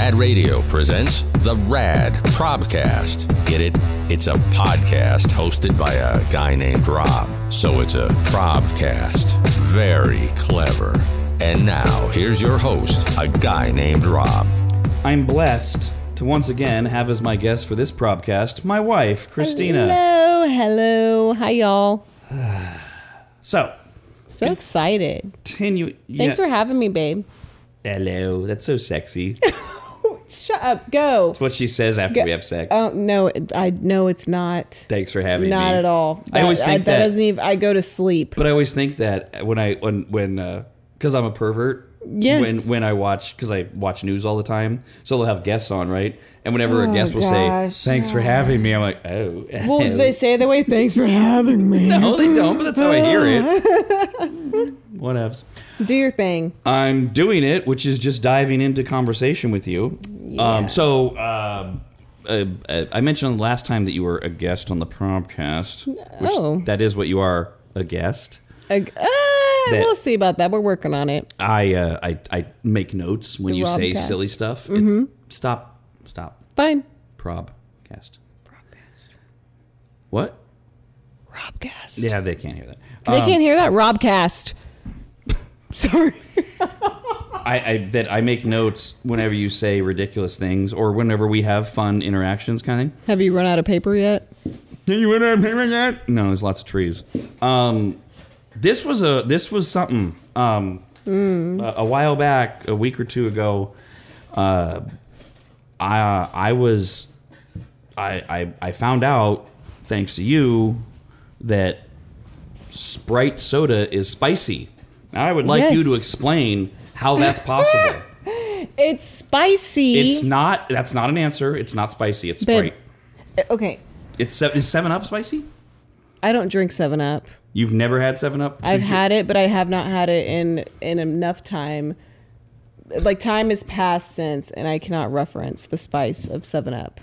Rad Radio presents the Rad Probcast. Get it? It's a podcast hosted by a guy named Rob. So it's a Probcast. Very clever. And now, here's your host, a guy named Rob. I'm blessed to once again have as my guest for this probcast my wife, Christina. Hello, hello. Hi, y'all. So, So excited. continue. Thanks for having me, babe. Hello. That's so sexy. Shut up. Go. That's what she says after Go. we have sex. Oh no, I know it's not. Thanks for having me. Not at all. I always think that, that- doesn't even. I go to sleep. But I always think that when I when when uh, because I'm a pervert. Yes. When when I watch because I watch news all the time, so they'll have guests on, right? And whenever a Oh, guest will gosh, say, "Thanks for having me," I'm like, "Oh." well, they say the way. Thanks for having me. no, they don't. But that's how I hear it. Whatevs. Do your thing. I'm doing it, which is just diving into conversation with you. Um, so, um uh, uh, I mentioned last time that you were a guest on the Probcast. Which Oh. That is what you are, a guest. Uh, uh, we'll see about that. We're working on it. I, uh, I, I make notes when The you say Robcast. silly stuff. It's stop, stop. Fine. Probcast. What? Robcast. Yeah, they can't hear that. They Um, can't hear that. Robcast. Sorry. I, I that I make notes whenever you say ridiculous things or whenever we have fun interactions, kind of thing. Have you run out of paper yet? Can you win that? No, there's lots of trees. Um, this was a this was something. Um, a, a while back, a week or two ago, uh, I I was I, I I found out thanks to you that Sprite soda is spicy. I would like you to explain how that's possible. It's spicy. it's not. That's not an answer. It's not spicy. It's. Sprite. Uh, okay. It's se- is Seven Up spicy? I don't drink Seven Up. You've never had Seven Up? I've had it, but I have not had it in in enough time. Like time has passed since, and I cannot reference the spice of Seven Up.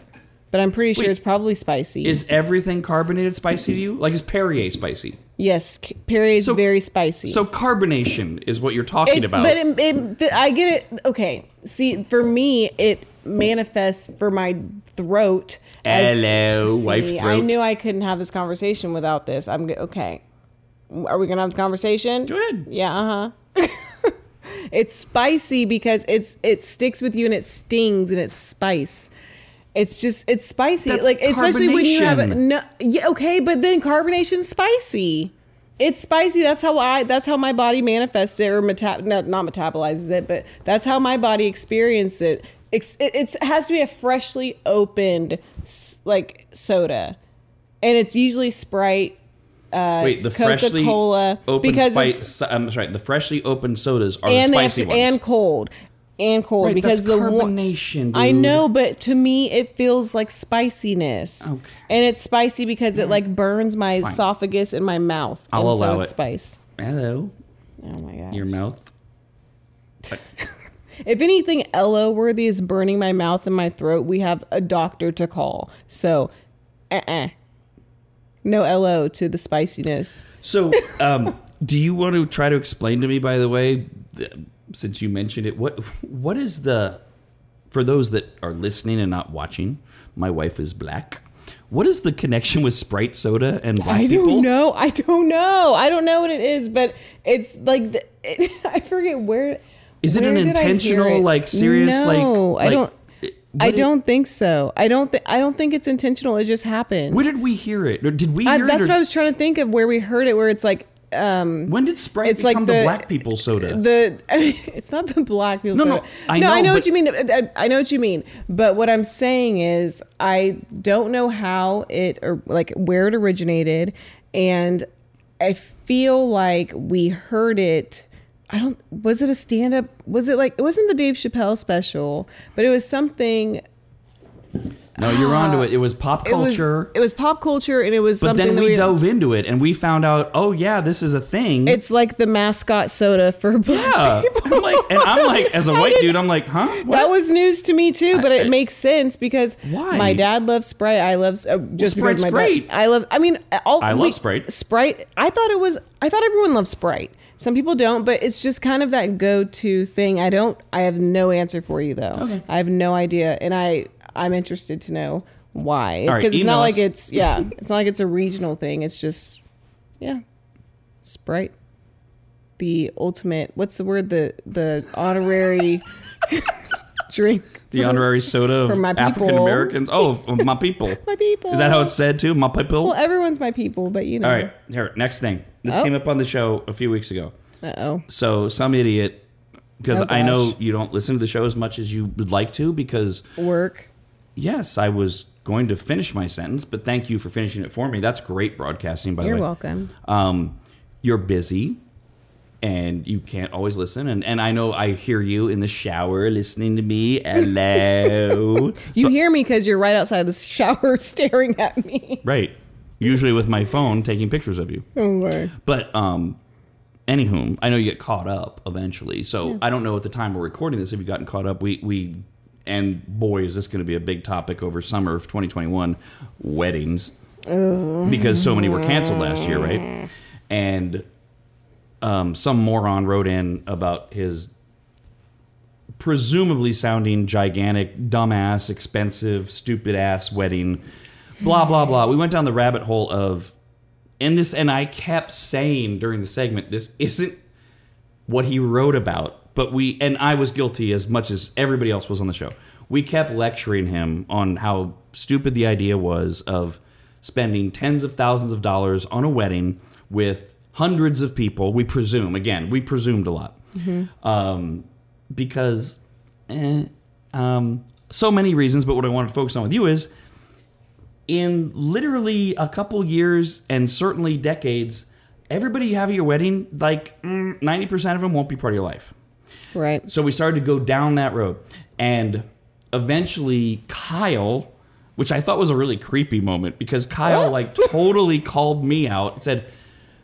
But I'm pretty sure Wait. it's probably spicy. Is everything carbonated spicy to you? Like is Perrier spicy? Yes, Perrier is So- very spicy. So carbonation is what you're talking it's, about. but it, it, I get it. Okay, see, for me, it manifests for my throat. as- Hello, See, wife I knew I couldn't have this conversation without this. I'm okay. Are we gonna have the conversation? Go ahead. Yeah, uh huh. it's spicy because it's it sticks with you and it stings and it's spice. It's just it's spicy. That's like especially when you have. No, yeah, okay, but then carbonation's spicy. It's spicy. That's how I. That's how my body manifests it, or meta- not, not metabolizes it, but that's how my body experiences it. It's, it it's, it has to be a freshly opened like soda, and it's usually Sprite. Uh, Wait, the freshly Coca-Cola open because spice. it's- I'm sorry, the freshly opened sodas are the spicy to- ones. and cold and cold Right, because the wa- carbonation, I know, but to me it feels like spiciness. Okay. And it's spicy because it like burns my Fine. esophagus and my mouth. I'll and so allow it's it. spice. Hello, Oh my gosh. your mouth. If anything Ella worthy is burning my mouth and my throat, we have a doctor to call. So, uh-uh. No LO to the spiciness. So, um, do you want to try to explain to me, by the way, since you mentioned it, what what is the for those that are listening and not watching? My wife is black. What is the connection with Sprite soda and black I people? don't know. I don't know. I don't know what it is, but it's like the, it, I forget where. Is it where an intentional, like serious, like? No, I don't. I it- don't think so. I don't. Th- I don't think it's intentional. It just happened. Where did we hear it? Or did we that's it? or- what I was trying to think of. Where we heard it, where it's like um when did Sprite it's like become the, the- black people soda? the. I mean, it's not the black people. No, no. I no, I know, know but- what you mean. I, I know what you mean. But what I'm saying is, I don't know how it or like where it originated, and I feel like we heard it. I don't. Was it a stand up? Was it like it wasn't the Dave Chappelle special, but it was something. No, you're onto it. It was pop It was culture. it was pop culture, and it was but something then that we, we dove into it and we found out, oh yeah, this is a thing. It's like the mascot soda for black yeah. people. I'm like, and I'm like, as a white dude, I'm like, huh? What? That was news to me too, but I- it makes sense because Why? my dad loves Sprite. I love uh, just Sprite's because my great. Dad, I love. I mean, all I love Sprite. Sprite. I thought it was. I thought everyone loved Sprite. Some people don't, but it's just kind of that go-to thing. I don't. I have no answer for you though. Okay. I have no idea, and I I'm interested to know why. All right, Because it's not like it's yeah. It's not like it's a regional thing. It's just yeah, Sprite. The ultimate. What's the word? The the honorary drink. The for- honorary soda for of my. African Americans. Oh, my people. My people. Is that how it's said too? My people. Well, everyone's my people, but you know. All right, here. Next thing. This Oh. came up on the show a few weeks ago. Uh oh. So some idiot, because Oh, I know you don't listen to the show as much as you would like to. Because Work. Yes, I was going to finish my sentence, but thank you for finishing it for me. That's great broadcasting, by You're the way. You're welcome. Um, you're busy. And you can't always listen, and, and I know I hear you in the shower listening to me. Hello, You hear me because you're right outside the shower staring at me. right? Usually with my phone taking pictures of you. Oh my. But um, anywho, I know you get caught up eventually. So I don't know at the time we're recording this if you've gotten caught up. We we and boy is this going to be a big topic over summer of 2021 weddings because so many were canceled last year, right? And um, some moron wrote in about his presumably sounding gigantic, dumbass, expensive, stupid ass wedding. Blah blah blah. We went down the rabbit hole of and this and I kept saying during the segment, this isn't what he wrote about. But we and I was guilty as much as everybody else was on the show. We kept lecturing him on how stupid the idea was of spending tens of thousands of dollars on a wedding with hundreds of people. We presume again, we presumed a lot um, because eh, um, so many reasons. But what I wanted to focus on with you is in literally a couple years and certainly decades, everybody you have at your wedding, like mm, 90% of them won't be part of your life. Right. So we started to go down that road. And eventually, Kyle, which I thought was a really creepy moment because Kyle, like, totally called me out and said,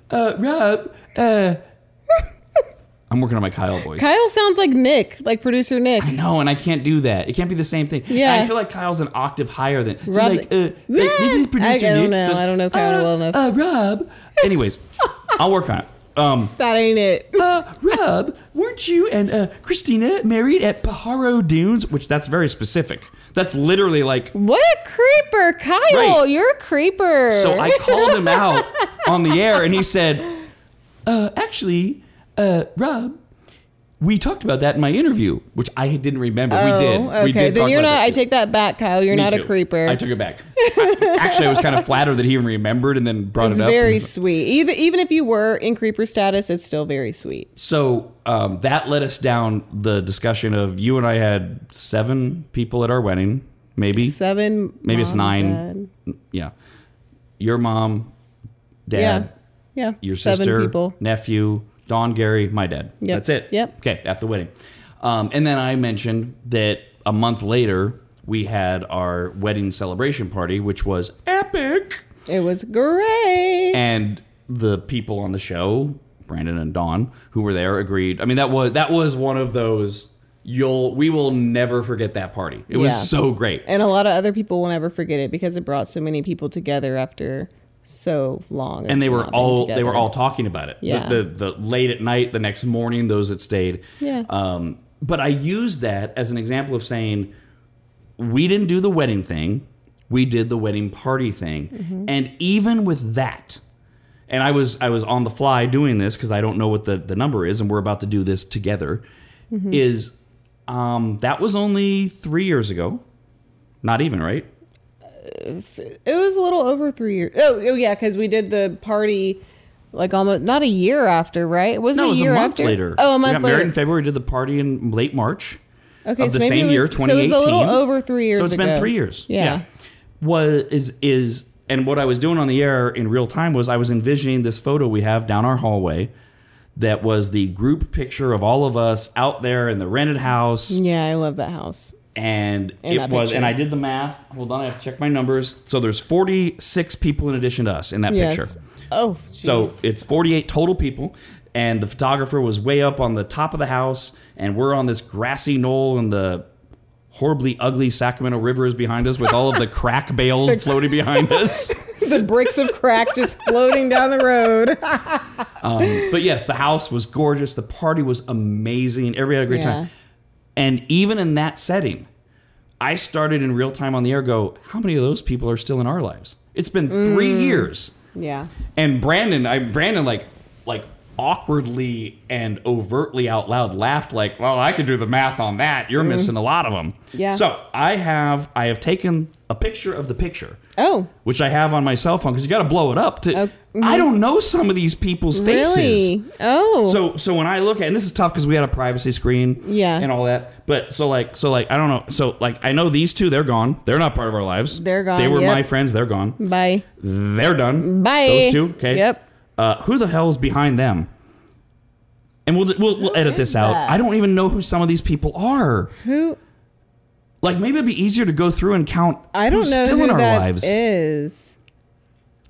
uh, Rob, uh, I'm working on my Kyle voice. Kyle sounds like Nick, like producer Nick. I know, and I can't do that. It can't be the same thing. Yeah. And I feel like Kyle's an octave higher than. Rob- like, uh, like, this is producer I don't Nick. know. So- I don't know Kyle uh, well enough. Uh, Rob. Anyways, I'll work on it. Um, That ain't it. uh, Rob, weren't you and uh, Christina married at Pajaro Dunes? Which that's very specific. That's literally like. What a creeper, Kyle! Right. You're a creeper. So I called him out on the air, and he said, uh, "Actually, uh, Rob." We talked about that in my interview, which I didn't remember. we Oh, did. Okay, We did then talk you're about not. that. I take that back, Kyle. You're Me not a creeper. I took it back. I- actually, I was kind of flattered that he even remembered and then brought it's it up. It's very sweet. Either even if you were in creeper status, it's still very sweet. so um, that led us down the discussion of you and I had seven people at our wedding, maybe, Seven. maybe it's nine. dad. Yeah, your mom, dad, Yeah. Yeah. your Seven sister, people. nephew, Don, Gary, my dad. Yep. That's it. Yep. Okay, at the wedding. Um, and then I mentioned that a month later we had our wedding celebration party, which was epic. It was great. and the people on the show, Brandon and Dawn, who were there, agreed. I mean, that was that was one of those you'll we will never forget that party. It was so great. And a lot of other people will never forget it because it brought so many people together after so long. And they were all they were all talking about it. The- Yeah. The, the late at night, the next morning, those that stayed. Yeah. Um, but I used that as an example of saying we didn't do the wedding thing, we did the wedding party thing, Mm-hmm. and even with that, and I was I was on the fly doing this because I don't know what the the number is, and we're about to do this together. Mm-hmm. Is um, that was only three years ago? Not even right. It was a little over three years. Oh, oh yeah, because we did the party like almost not a year after, right? It was No, a it was a year month after. later. Oh, a we month got married in February. Did the party in late March. okay, of the so maybe same it year, 2018. So it was a little over three years. So it's been three years. Yeah. Was is is and what I was doing on the air in real time was I was envisioning this photo we have down our hallway that was the group picture of all of us out there in the rented house Yeah, I love that house. And In it was picture. and I did the math. Hold on, I have to check my numbers. So there's 46 people in addition to us in that Yes. picture. Oh, So it's 48 total people, and the photographer was way up on the top of the house, and we're on this grassy knoll and the horribly ugly Sacramento River is behind us with all of the crack bales floating behind us. the bricks of crack just floating down the road. Um, but yes, the house was gorgeous. The party was amazing. Everybody had a great Yeah. time. And even in that setting, I started in real time on the air go, how many of those people are still in our lives? It's been three Mm. years. yeah. And Brandon, I Brandon like like awkwardly and overtly out loud laughed like, "Well, I could do the math on that. You're missing a lot of them." Mm. Yeah. So I have I have taken a picture of the picture, Oh, which I have on my cell phone because you got to blow it up. To Oh, I don't know some of these people's faces. really? Oh. So so when I look at and this is tough because we had a privacy screen, Yeah. and all that. But so like so like I don't know. So like I know these two, they're gone. They're not part of our lives. They're gone, They were yep. my friends. They're gone. bye. They're done. Bye. Those two. Okay. Yep. Uh, who the hell's behind them? And we'll we'll, we'll edit this out. that? I don't even know who some of these people are. Who? Like maybe it'd be easier to go through and count. I don't who's know still who in our that lives. is.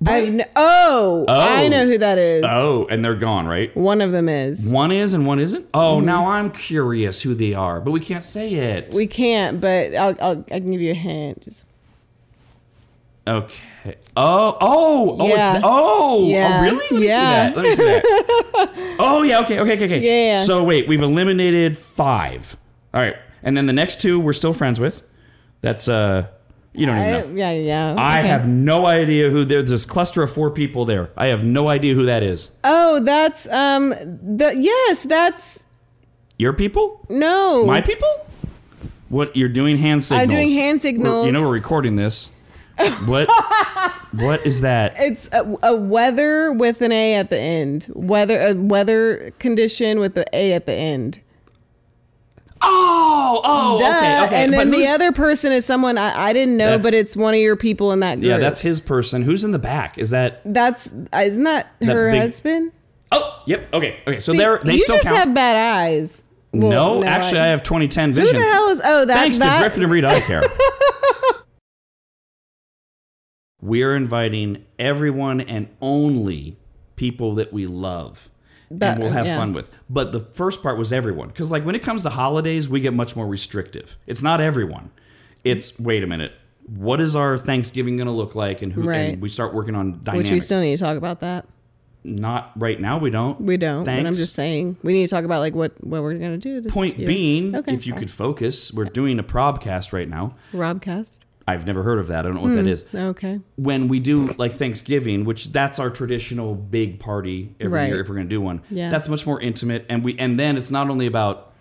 Right? I've n- oh, I Oh. know who that is. Oh, and they're gone, right? One of them is. One is and one isn't. Oh, now I'm curious who they are, but we can't say it. Mm-hmm. We can't, but I'll, I'll I can give you a hint. Okay. Oh, oh, oh, Yeah. it's the, oh, Yeah. oh, really? Let me Yeah. see that. Let me see that. oh, yeah. Okay, okay, okay, okay. Yeah. So wait, we've eliminated five. All right, and then the next two we're still friends with. That's uh, you don't even know. yeah, yeah. I okay. have no idea who. There's this cluster of four people there. I have no idea who that is. Oh, that's um the yes, that's Your people? no. My people? What you're doing hand signals? I'm doing hand We're- signals. you know we're recording this. What? what is that? It's a, a weather with an A at the end. Weather a weather condition with the A at the end. Oh, oh, Duh. okay, okay. And then But the other person is someone I, I didn't know, but it's one of your people in that group. Yeah, that's his person. Who's in the back? Is that? that's uh, isn't that, That her big- husband? Oh, yep. Okay, okay. So See, they're they you still just count. have bad eyes. Well, no, actually, I have 2010 vision. Who vision. the hell is? Oh, that Thanks that. to Griffin and Reed Eye Care. We're inviting everyone and only people that we love. That- and we'll have yeah. fun with. But the first part was everyone. Because, like, when it comes to holidays, we get much more restrictive. It's not everyone. It's, wait a minute, what is our Thanksgiving going to look like? And who, Right. and we start working on dynamics. Which we still need to talk about that. not right now, we don't. We don't. But I'm just saying we need to talk about like what what we're gonna do. This Point year. being, Okay. if you could focus, we're doing a probcast right now. Robcast. I've never heard of that. I don't know what that is. Okay. When we do like Thanksgiving, which that's our traditional big party every Right. year if we're going to do one. Yeah. That's much more intimate and we and then it's not only about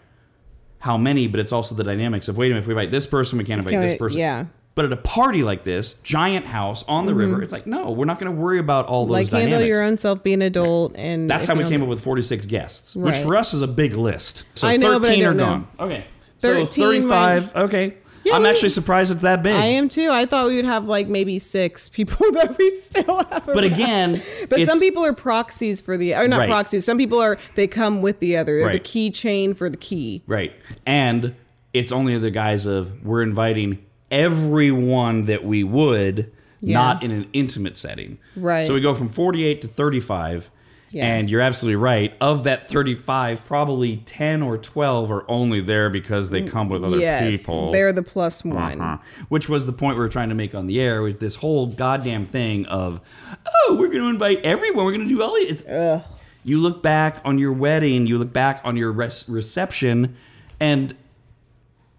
how many, but it's also the dynamics of wait a minute, if we invite this person, we can't invite Can this we- person. yeah. But at a party like this, giant house on the river, it's like, no, we're not going to worry about all those Mm-hmm. Like dynamics. handle your own self, be an adult, and That's how we came up with 46 guests, which for us is a big list. So I know, 13 but I are don't know. gone. Okay. 13 so 35. Okay. Yeah, I'm we- actually surprised it's that big. I am too. I thought we would have like maybe six people that we still have. But around. again, but some people are proxies for the or not Right. proxies. Some people are they come with the other. They're the Right. keychain for the key. Right. And it's only the guise of we're inviting everyone that we would, Yeah. not in an intimate setting. Right. So we go from 48 to 35. Yeah. And you're absolutely right. Of that 35, probably 10 or 12 are only there because they come with other yes, people. they're the plus one. Uh-huh. Which was the point we were trying to make on the air with this whole goddamn thing of, oh, we're going to invite everyone. We're going to do all these. Ugh. You look back on your wedding, you look back on your res- reception, and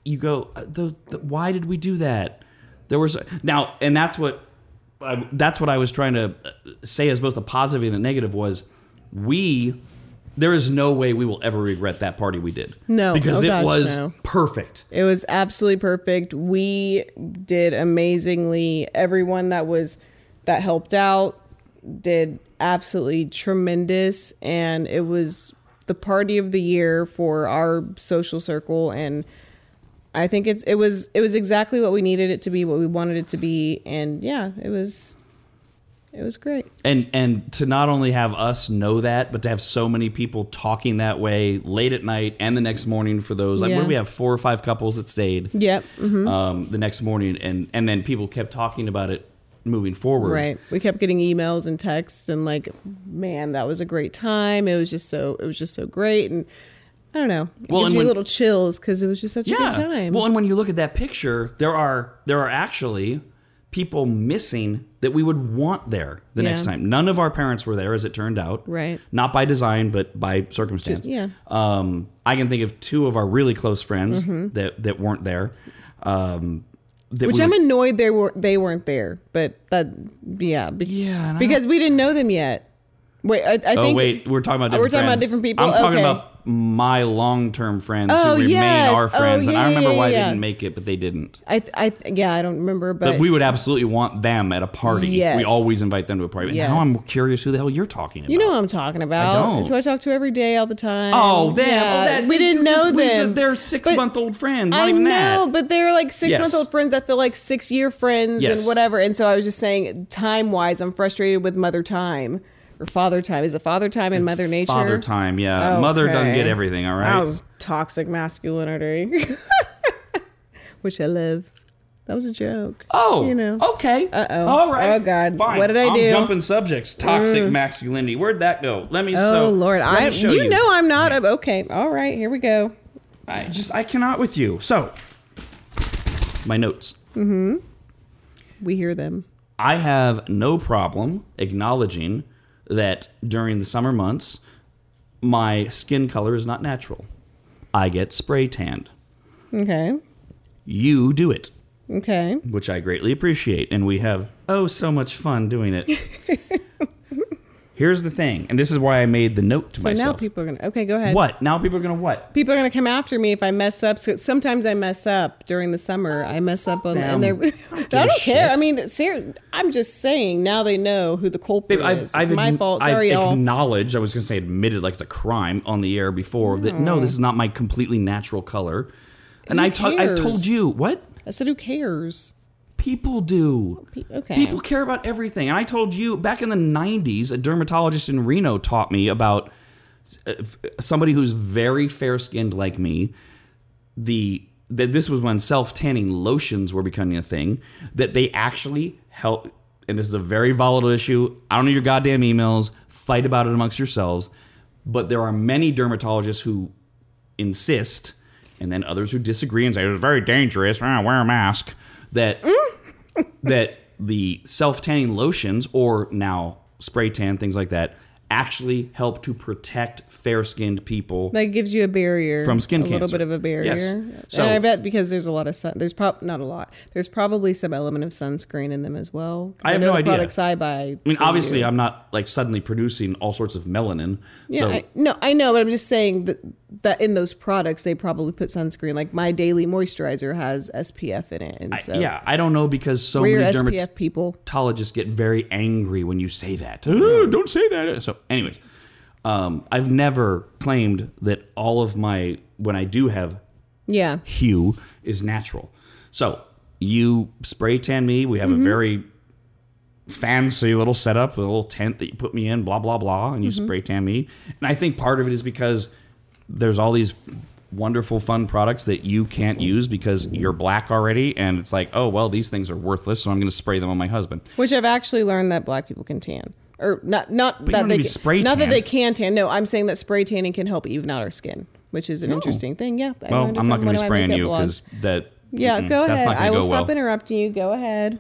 you go, uh, the, the, why did we do that? There was now, and that's what I, that's what I was trying to uh, say as both a positive and a negative was we. There is no way we will ever regret that party we did. No. because Oh, it gosh, was no. perfect. It was absolutely perfect. We did amazingly. Everyone that was that helped out did absolutely tremendous and it was the party of the year for our social circle and I think it's it was it was exactly what we needed it to be, what we wanted it to be and yeah, it was it was great. and and to not only have us know that, but to have so many people talking that way late at night and the next morning for those like what do we have four or five couples that stayed Yep. mhm. um, the next morning and and then people kept talking about it moving forward. Right. We kept getting emails and texts and like, man, that was a great time. It was just so it was just so great and I don't know. It Well, gives me when- little chills because it was just such a good time. Well, and when you look at that picture, there are there are actually people missing that we would want there the next time. None of our parents were there, as it turned out. Right. Not by design, but by circumstance. Just- yeah. Um, I can think of two of our really close friends that that weren't there. Um, that Mm-hmm. Which we I'm would- annoyed they were they weren't there, but that yeah, be- Yeah, because we didn't know them yet. Wait, I, I Oh think wait, we're talking about Oh, we're different talking about different people? I'm talking Okay. about my long-term friends Oh, who remain yes. our Oh, friends, and I remember yeah, why yeah. they didn't make it, but they didn't. I I yeah I don't remember, but, But we would absolutely want them at a party. Yes. We always invite them to a party. But Yes. Now I'm curious who the hell you're talking about. you know what I'm talking about. I don't. Who I talk to every day, all the time. Oh, them. Yeah. Oh, that, we didn't know just- them. just- they're six month old friends. Not I know, that. but they're like six Yes. month old friends that feel like six year friends and whatever. And so I was just saying, time wise, I'm frustrated with Mother Time or Father Time. Is it Father Time and Mother Nature? Father time, yeah. Mother doesn't get everything, all right? That was toxic masculinity, which I love. That was a joke. Oh, you know. Okay. Uh-oh. All right. Oh, God. Fine. What did I I'm do? Mm. jumping subjects. Toxic masculinity. Where'd that go? Let me. Oh so, Lord, let me I show you, know I'm not a, okay. All right, here we go. I just I cannot with you. So, my notes. Mm-hmm. We hear them. I have no problem acknowledging that during the summer months, my skin color is not natural. I get spray tanned. Okay. You do it, Okay. which I greatly appreciate, and we have oh so much fun doing it. Here's the thing, and this is why I made the note to So myself. now people are gonna. Okay, go ahead. what? Now people are gonna what? People are gonna come after me if I mess up. So sometimes I mess up during the summer. I mess up on, Them. and they're. I give don't, care. I mean, ser- I'm just saying. Now they know who the culprit Babe, I've, is. It's I've, my fault. I've Sorry, y'all. acknowledged, I was going to say admitted like it's a crime on the air before that no, this is not my completely natural color. And Who I I told you, what? I said, who cares? People do. Okay. People care about everything. And I told you back in the 90s, a dermatologist in Reno taught me about uh, somebody who's very fair skinned like me. The that this was when self tanning lotions were becoming a thing. That they actually help. And this is a very volatile issue. I don't need your goddamn emails. Fight about it amongst yourselves. But there are many dermatologists who insist, and then others who disagree and say it's very dangerous. Ah, wear a mask. That mm. that the self tanning lotions or now spray tan things like that actually help to protect fair skinned people. That gives you a barrier From skin a little bit of a barrier. Yes. So- and I bet because there's a lot of sun. There's prob not a lot. There's probably some element of sunscreen in them as well. I have know no idea. Products I buy. I mean, obviously, I'm not like suddenly producing all sorts of melanin. Yeah, so I, no, I know, but I'm just saying that that in those products they probably put sunscreen. Like my daily moisturizer has SPF in it, and so yeah, I don't know because so many SPF people. dermatologists get very angry when you say that. "Oh, don't say that. So, anyways, um, I've never claimed that all of my when I do have Yeah, hue is natural. So you spray tan me. We have Mm-hmm. a very fancy little setup, a little tent that you put me in, blah blah blah, and you Mm-hmm. spray tan me. And I think part of it is because there's all these wonderful fun products that you can't use because you're black already and it's like oh well these things are worthless so i'm going to spray them on my husband which I've actually learned that black people can tan, or not not you that they to spray not that they can tan. No, I'm saying that spray tanning can help even out our skin, which is an interesting thing. Yeah. Well i'm not going to be spraying you because that Yeah, go ahead. I will go stop well. interrupting you. Go ahead.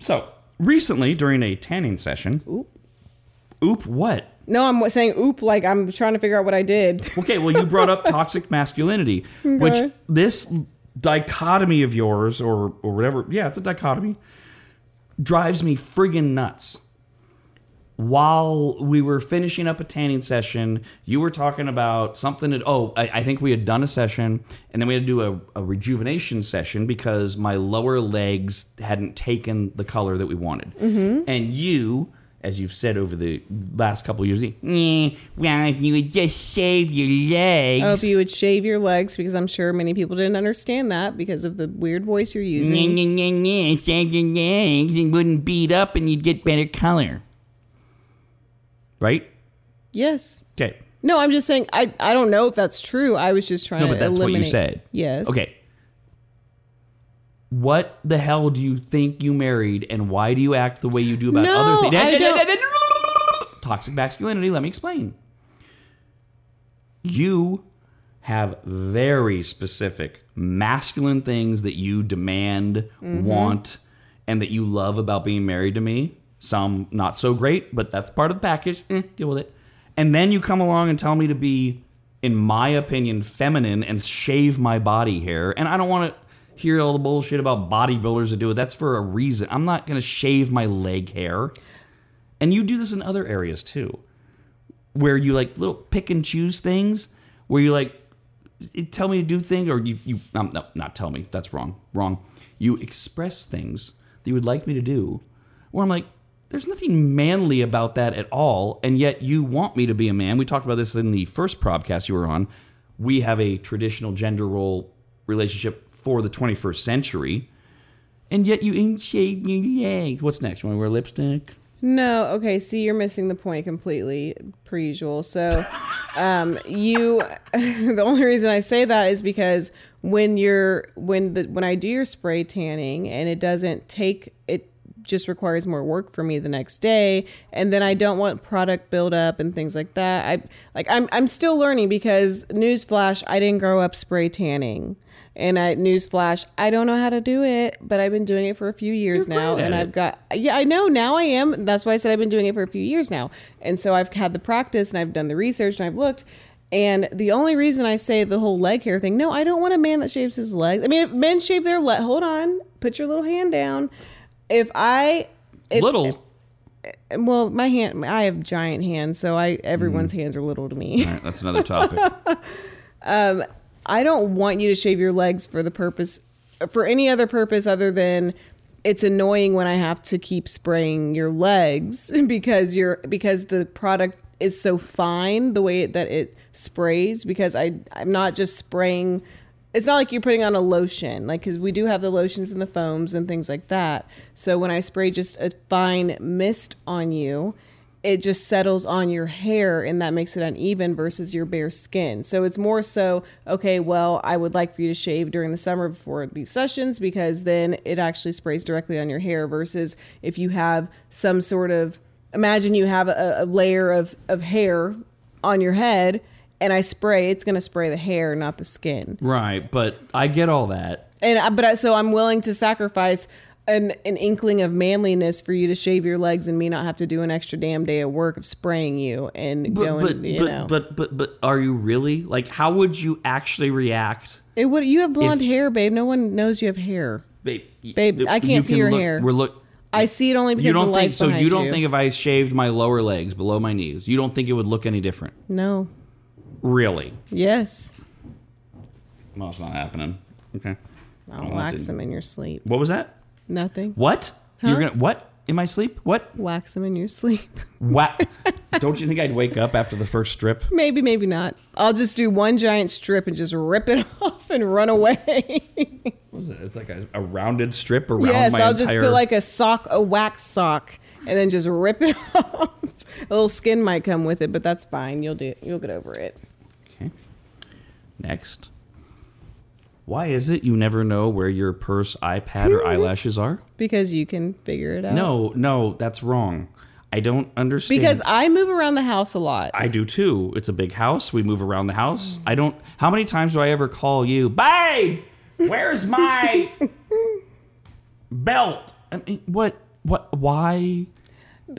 so recently during a tanning session oop oop what No, I'm saying oop like I'm trying to figure out what I did. Okay, well, you brought up toxic masculinity, which this dichotomy of yours, or or whatever, yeah, it's a dichotomy, drives me friggin' nuts. While we were finishing up a tanning session, you were talking about something. That, oh, I, I think we had done a session, and then we had to do a, a rejuvenation session because my lower legs hadn't taken the color that we wanted. Mm-hmm. And you, as you've said over the last couple of years, "Eh, well, if you would just shave your legs. Oh, if you would shave your legs, because I'm sure many people didn't understand that because of the weird voice you're Nyeh, using. nyeh, nyeh, nyeh, shave your legs and wouldn't beat up and you'd get better color. Right? Yes. Okay. No, I'm just saying I I don't know if that's true. I was just trying No, to but that's what you said. Yes. Okay. What the hell do you think you married and why do you act the way you do about No, other things? I don't- Toxic masculinity, let me explain. You have very specific masculine things that you demand, want, and that you love about being married to me. Some not so great, but that's part of the package. Eh, deal with it. And then you come along and tell me to be, in my opinion, feminine and shave my body hair. And I don't want to hear all the bullshit about bodybuilders that do it. That's for a reason. I'm not going to shave my leg hair. And you do this in other areas too where you like little pick and choose things where you like tell me to do things or you you um, no not tell me that's wrong wrong you express things that you would like me to do where i'm like there's nothing manly about that at all and yet you want me to be a man we talked about this in the first podcast you were on we have a traditional gender role relationship for the 21st century and yet you ain't shaved your legs what's next you want to wear lipstick No, okay. See, you're missing the point completely, per usual. So, um, you, the only reason I say that is because when you're when the when I do your spray tanning and it doesn't take it just requires more work for me the next day and then I don't want product buildup and things like that. I like I'm I'm still learning because newsflash, I didn't grow up spray tanning. And I newsflash, I don't know how to do it, but I've been doing it for a few years You're now and. I've got yeah, I know now I am. That's why I said I've been doing it for a few years now. And so I've had the practice and I've done the research and I've looked and the only reason I say the whole leg hair thing, no, I don't want a man that shaves his legs. I mean, if men shave their leg, hold on, put your little hand down. If I if, little well, my hand, I have giant hands, so I everyone's mm. hands are little to me. Right, that's another topic. Um, I don't want you to shave your legs for the purpose, for any other purpose other than it's annoying when I have to keep spraying your legs because you're because the product is so fine the way that it sprays because I I'm not just spraying. It's not like you're putting on a lotion, like because we do have the lotions and the foams and things like that. So when I spray just a fine mist on you, it just settles on your hair and that makes it uneven versus your bare skin. So it's more so, okay, well, I would like for you to shave during the summer before these sessions because then it actually sprays directly on your hair versus if you have some sort of imagine you have a, a layer of, of hair on your head and I spray, it's going to spray the hair, not the skin. Right, but I get all that. And I- but I, so I'm willing to sacrifice an an inkling of manliness for you to shave your legs and me not have to do an extra damn day of work of spraying you and But going, but you but, know. but but but are you really? Like how would you actually react? it would you have blonde if- hair, babe. No one knows you have hair. Babe, Babe, I can't you see can your look- hair. We're look I see it only because you the don't think lights so you don't think if I shaved my lower legs below my knees, you don't think it would look any different? no. Really? Yes. Well, it's not happening. Okay. I'll wax them in your sleep. What was that? Nothing. What? Huh? You're gonna what? In my sleep? What? Wax them in your sleep. What? don't you think I'd wake up after the first strip? maybe, maybe not. I'll just do one giant strip and just rip it off and run away. What is it? It's like a, a rounded strip around yes, my I'll entire. just put like a sock, a wax sock, and then just rip it off. a little skin might come with it, but that's fine. You'll do. It. You'll get over it. Okay. Next. Why is it you never know where your purse, iPad, or hmm. eyelashes are? Because you can figure it out. No, no, that's wrong. I don't understand. Because I move around the house a lot. I do too. It's a big house. We move around the house. I don't. How many times do I ever call you, babe? Where's my belt? I mean, eh, what? What? Why?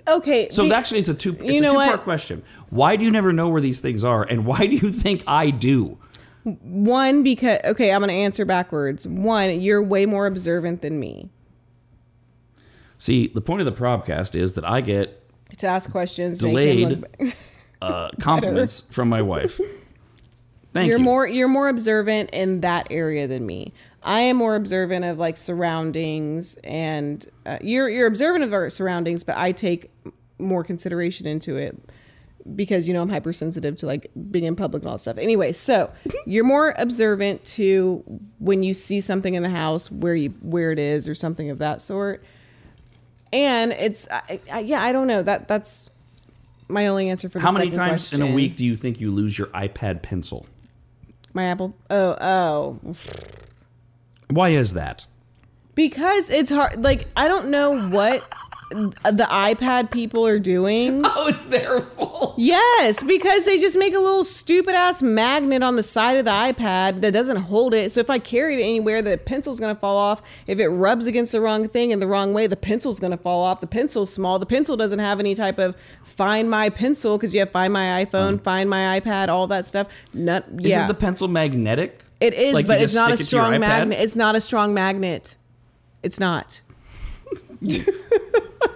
okay. So be- actually, it's a two. It's you a know two-part what? question. Why do you never know where these things are, and why do you think I do? One because okay, I'm going to answer backwards. One, you're way more observant than me See, the point of the podcast is that I get to ask questions. Delayed. uh, compliments from my wife. Thank you're you. more you're more observant in that area than me. I am more observant of like surroundings, and uh, you're you're observant of our surroundings, but I take more consideration into it because you know I'm hypersensitive to like being in public and all that stuff. Anyway, so you're more observant to when you see something in the house where you where it is or something of that sort. And it's I, I, yeah, I don't know that that's my only answer for the How many second times in a week do you think you lose your iPad pencil? My Apple. Oh, oh. Why is that? Because it's hard. Like, I don't know what the iPad people are doing. Oh, it's their fault. Yes, because they just make a little stupid ass magnet on the side of the iPad that doesn't hold it. So if I carry it anywhere, the pencil's gonna fall off. If it rubs against the wrong thing in the wrong way, the pencil's gonna fall off. The pencil's small. The pencil doesn't have any type of find my pencil because you have find my iPhone, mm. find my iPad, all that stuff. Not yeah, Isn't the pencil magnetic? it is, Like, but it's not a strong magnet. It's not a strong magnet. It's not.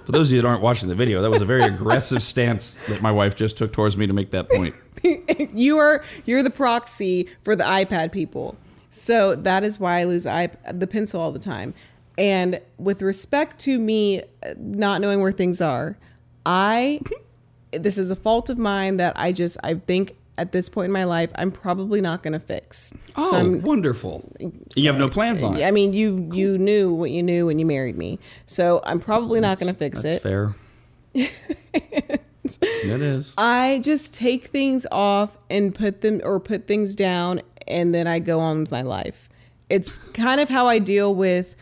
For those of you that aren't watching the video, that was a very aggressive stance that my wife just took towards me to make that point. you are you're the proxy for the iPad people. So that is why I lose iP- the pencil all the time. And with respect to me uh, not knowing where things are, I this is a fault of mine that I just I think at this point in my life I'm probably not going to fix. Oh, so I'm wonderful. You have no plans on it. I mean, you you knew what you knew when you married me. So I'm probably not going to fix That's it. fair. it is. I just take things off and put them or put things down and then I go on with my life. It's kind of how I deal with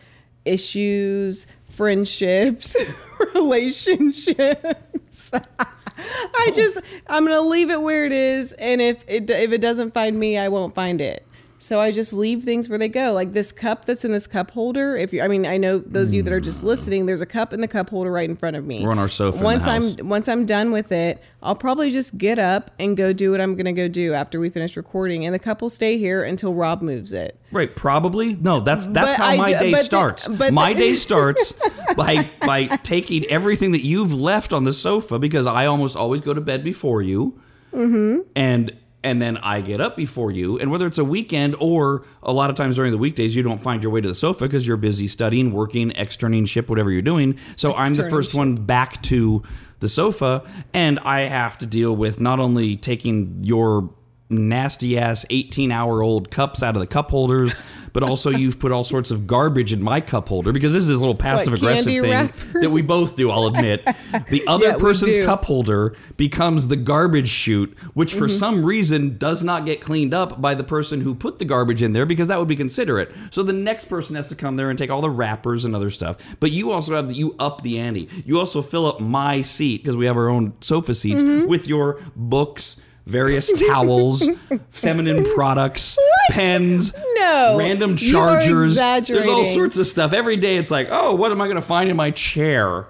issues, friendships, relationships. I just I'm to leave it where it is and if it if it doesn't find me, I won't find it. So I just leave things where they go. Like this cup that's in this cup holder. If you, I mean, I know those of you that are just listening. There's a cup in the cup holder right in front of me. We're on our sofa the Once. I'm once I'm done with it, I'll probably just get up and go do what I'm gonna go do after we finish recording, and the cup will stay here until Rob moves it. Right, probably. No, that's that's But how my do- day but the- starts. but my the- day starts by by taking everything that you've left on the sofa because I almost always go to bed before you, mm-hmm. and and then I get up before you. And whether it's a weekend or a lot of times during the weekdays, you don't find your way to the sofa because you're busy studying, working, externing ship, whatever you're doing. So I'm the first one back to the sofa, and I have to deal with not only taking your nasty ass 18 hour old cups out of the cup holders. But also, you've put all sorts of garbage in my cup holder because this is this little passive aggressive thing wrappers? that we both do. I'll admit, the other Yeah, person's cup holder becomes the garbage chute, which Mm-hmm. for some reason does not get cleaned up by the person who put the garbage in there because that would be considerate. So the next person has to come there and take all the wrappers and other stuff. But you also have the, you up the ante. You also fill up my seat because we have our own sofa seats Mm-hmm. with your books. Various towels, feminine products, pens, No, random chargers. There's all sorts of stuff. Every day it's like, oh, what am I going to find in my chair?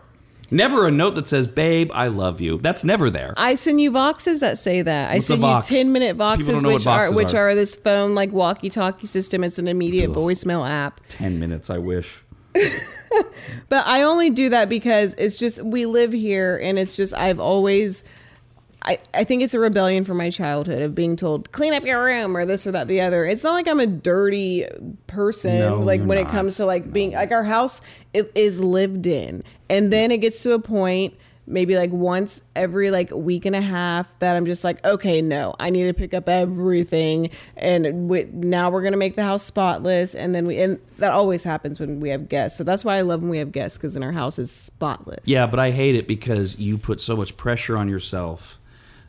Never a note that says, babe, I love you. That's never there. I send you boxes that say that. I What's send you ten minute boxes, what which are which are. are this phone like walkie talkie system. It's an immediate voicemail app. 10 minutes, I wish. But I only do that because it's just we live here and it's just I've always I, I think it's a rebellion from my childhood of being told clean up your room or this or that the other. It's not like I'm a dirty person No, like when it comes to like being like our house it is lived in. And then it gets to a point maybe like once every like week and a half that I'm just like okay no I need to pick up everything and we, now we're going to make the house spotless and then we and that always happens when we have guests. So that's why I love when we have guests cuz then our house is spotless. Yeah, but I hate it because you put so much pressure on yourself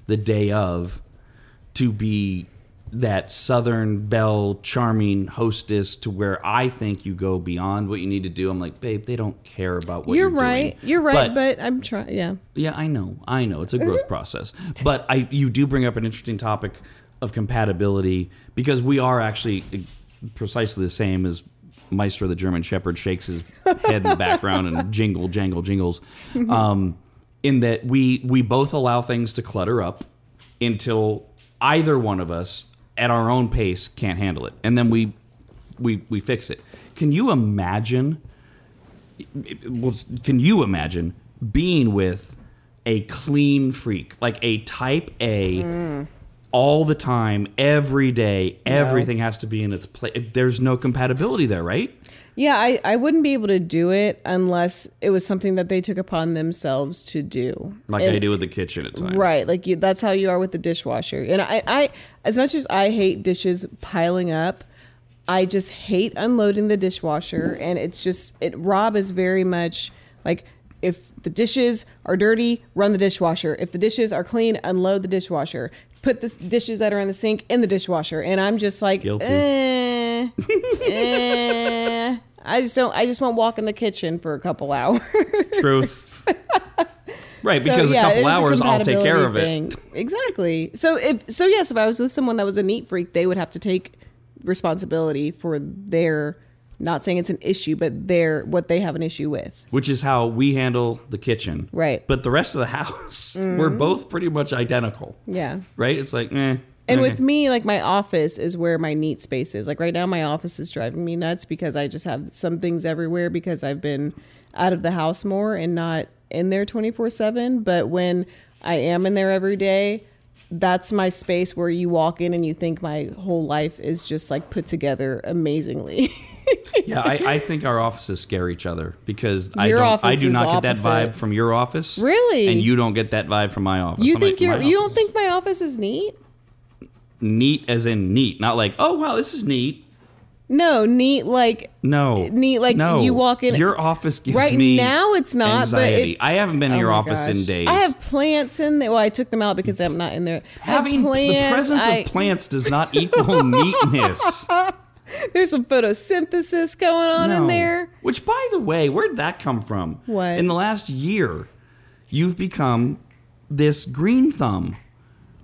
the day of to be that Southern Belle charming hostess to where I think you go beyond what you need to do. I'm like, babe, they don't care about what You're, you're, right. doing. You're right, but, I'm trying yeah. Yeah, I know. I know. It's a growth process. But I you do bring up an interesting topic of compatibility because we are actually precisely the same as Meister the German Shepherd shakes his head in the background and jingle, jangle, jingles. Um, in that we we both allow things to clutter up until either one of us at our own pace can't handle it. And then we we we fix it. Can you imagine well, can you imagine being with a clean freak, like a type A, mm. all the time, every day? Everything has to be in its place. There's no compatibility there, right? Yeah, I, I wouldn't be able to do it unless it was something that they took upon themselves to do. Like And- I do with the kitchen at times. Right, like you, that's how you are with the dishwasher. And I, I, as much as I hate dishes piling up, I just hate unloading the dishwasher. And it's just, it. Rob is very much like, if the dishes are dirty, run the dishwasher. If the dishes are clean, unload the dishwasher. Put the dishes that are in the sink in the dishwasher. And I'm just like, Guilty. eh, eh. I, just don't. I just won't walk in the kitchen for a couple hours. Truth. right, So, because yeah, a couple hours I'll take care of compatibility it. Exactly. So if so, yes, if I was with someone that was a neat freak, they would have to take responsibility for their. Not saying it's an issue, but their what they have an issue with. Which is how we handle the kitchen. Right. Mm-hmm. But the rest of the house, we're both pretty much identical. Yeah. Right? It's like, eh. And okay. with mm-hmm. me, like my office is where my neat space is. Like right now, my office is driving me nuts because I just have some things everywhere because I've been out of the house more and not in there 24 7. But when I am in there every day, that's my space where you walk in and you think my whole life is just like put together amazingly. yeah, I, I think our offices scare each other because I don't. I do not get opposite. that vibe from your office. Really? And you don't get that vibe from my office. you I'm think like, you're, you don't think my office is neat? Neat as in neat, not like oh wow this is neat. No, neat like No, Neat, like, no. you walk in- Your office gives right me now it's not, anxiety. but it, I haven't been in Oh your my office in days. I have plants in there. Well, I took them out because I'm not in there. Having the presence I- of plants does not equal neatness. There's some photosynthesis going on in there. Which, by the way, where'd that come from? What? In the last year, you've become this green thumb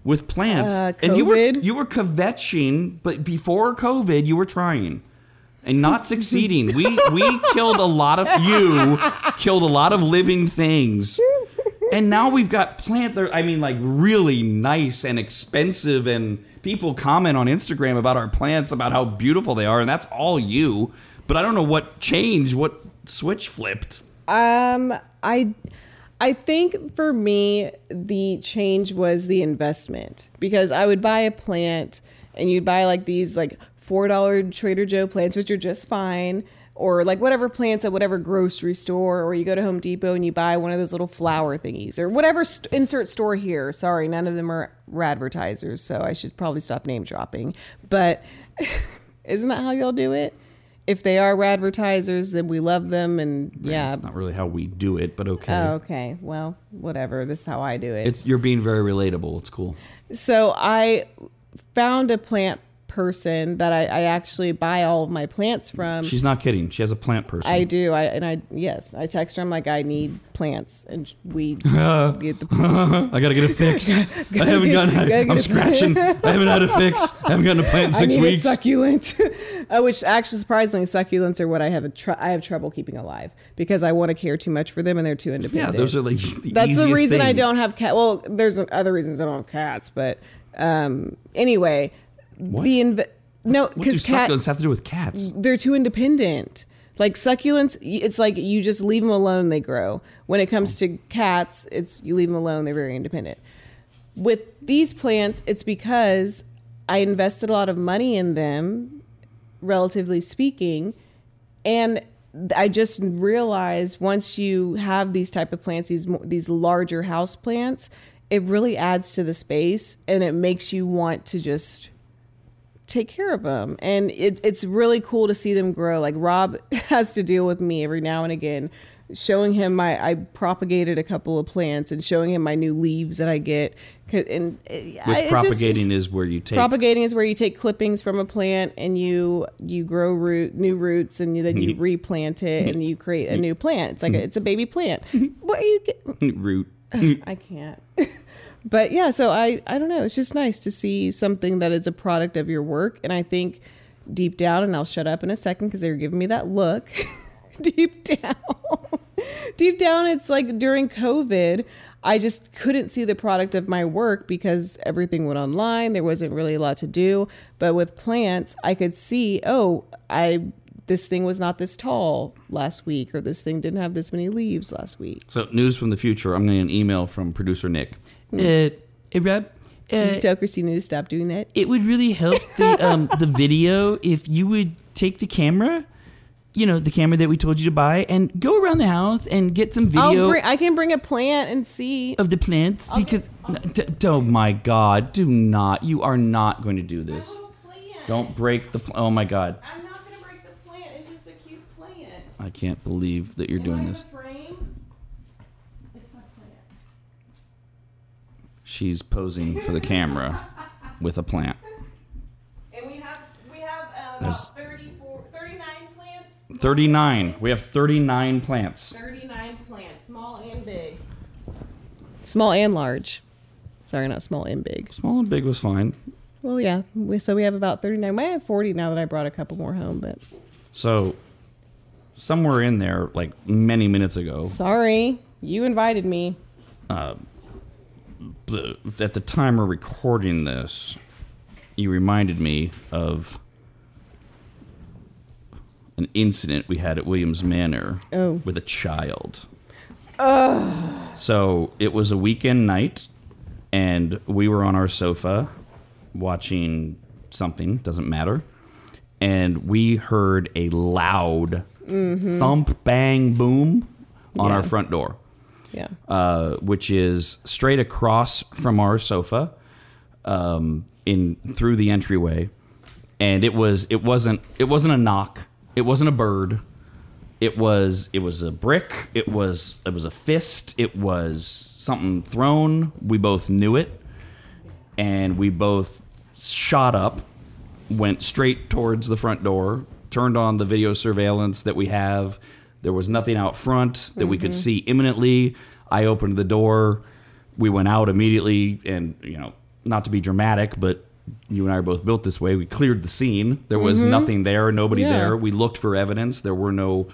with plants, Uh, and you were you were kvetching, but before COVID, you were trying and not succeeding. we we killed a lot of you killed a lot of living things. And now we've got plant there I mean like really nice and expensive and people comment on Instagram about our plants about how beautiful they are and that's all you. But I don't know what changed, what switch flipped. Um, I, I think for me the change was the investment because I would buy a plant and you'd buy like these like four dollar Trader Joe plants, which are just fine. Or like whatever plants at whatever grocery store, or you go to Home Depot and you buy one of those little flower thingies, or whatever st- insert store here. Sorry, none of them are advertisers, so I should probably stop name dropping. But isn't that how y'all do it? If they are advertisers, then we love them, and yeah, It's not really how we do it, but okay. Oh, okay. Well, whatever. This is how I do it. It's you're being very relatable. It's cool. so I found a plant person that I, I actually buy all of my plants from. She's not kidding. She has a plant person. I do. I and I yes. I text her. I'm like, I need plants, and we get the. I gotta get a fix. I haven't gotten. Get I'm scratching. I haven't had a fix. I haven't gotten a plant in I six need weeks. a succulent, uh, which actually surprisingly, succulents are what I have a tr- I have trouble keeping alive because I want to care too much for them and they're too independent. yeah, those are like the That's the reason I don't have cat. Well, there's other reasons I don't have cats, but um, anyway, What? the inv- no because succulents have to do with cats? they're too independent. Like succulents, it's like you just leave them alone, they grow. When it comes oh. to cats, it's you leave them alone, they're very independent. With these plants, it's because I invested a lot of money in them, relatively speaking, and I just realized once you have these type of plants, these these larger house plants, it really adds to the space and it makes you want to just take care of them and it, it's really cool to see them grow like rob has to deal with me every now and again showing him my i propagated a couple of plants and showing him my new leaves that i get. and I- Which just- propagating is where you take. propagating is where you take clippings from a plant and you you grow root new roots and you, then you replant it and you create a new plant it's like a, it's a baby plant what are you get, root. I can't. But yeah, so I I don't know. It's just nice to see something that is a product of your work, and I think deep down, and I'll shut up in a second because they were giving me that look. deep down, deep down, it's like during COVID. I just couldn't see the product of my work because everything went online. There wasn't really a lot to do. But with plants, I could see, oh, I this thing was not this tall last week, or this thing didn't have this many leaves last week. So news from the future. I'm getting an email from producer Nick. Uh, hey Rob. Uh, Tell Christina to stop doing that. it would really help the um, the video if you would take the camera, you know, the camera that we told you to buy, and go around the house and get some I'll video bring, I can bring a plant and see. of the plants because. D- d- oh my God! Do not! You are not going to do this. Don't break the. Pl- oh my God! I'm not gonna break the plant. It's just a cute plant. I can't believe that you're doing this. Frame? It's my plant. She's posing for the camera with a plant. And we have we have uh, There's- about 34, 39 plants 39. We have 39 plants. 39 plants, small and big. Small and large. Sorry, not small and big. Small and big was fine. Well, yeah. We, so we have about 39. We have 40 now that I brought a couple more home, but So, somewhere in there, like many minutes ago, sorry. You invited me. the, at the time we're recording this, you reminded me of an incident we had at Williams Manor Oh. with a child. So it was a weekend night, and we were on our sofa watching something, doesn't matter. And we heard a loud mm-hmm. thump, bang, boom on our front door Yeah. uh, which is straight across from our sofa, um, in through the entryway, and it was it wasn't it wasn't a knock, it wasn't a bird, it was it was a brick, it was it was a fist, it was something thrown. We both knew it, and we both shot up, went straight towards the front door, turned on the video surveillance that we have. There was nothing out front that we could mm-hmm. see imminently. I opened the door. We went out immediately, and you know, not to be dramatic, but you and I are both built this way. We cleared the scene. There was mm-hmm. nothing there, nobody Yeah. there. We looked for evidence. There were no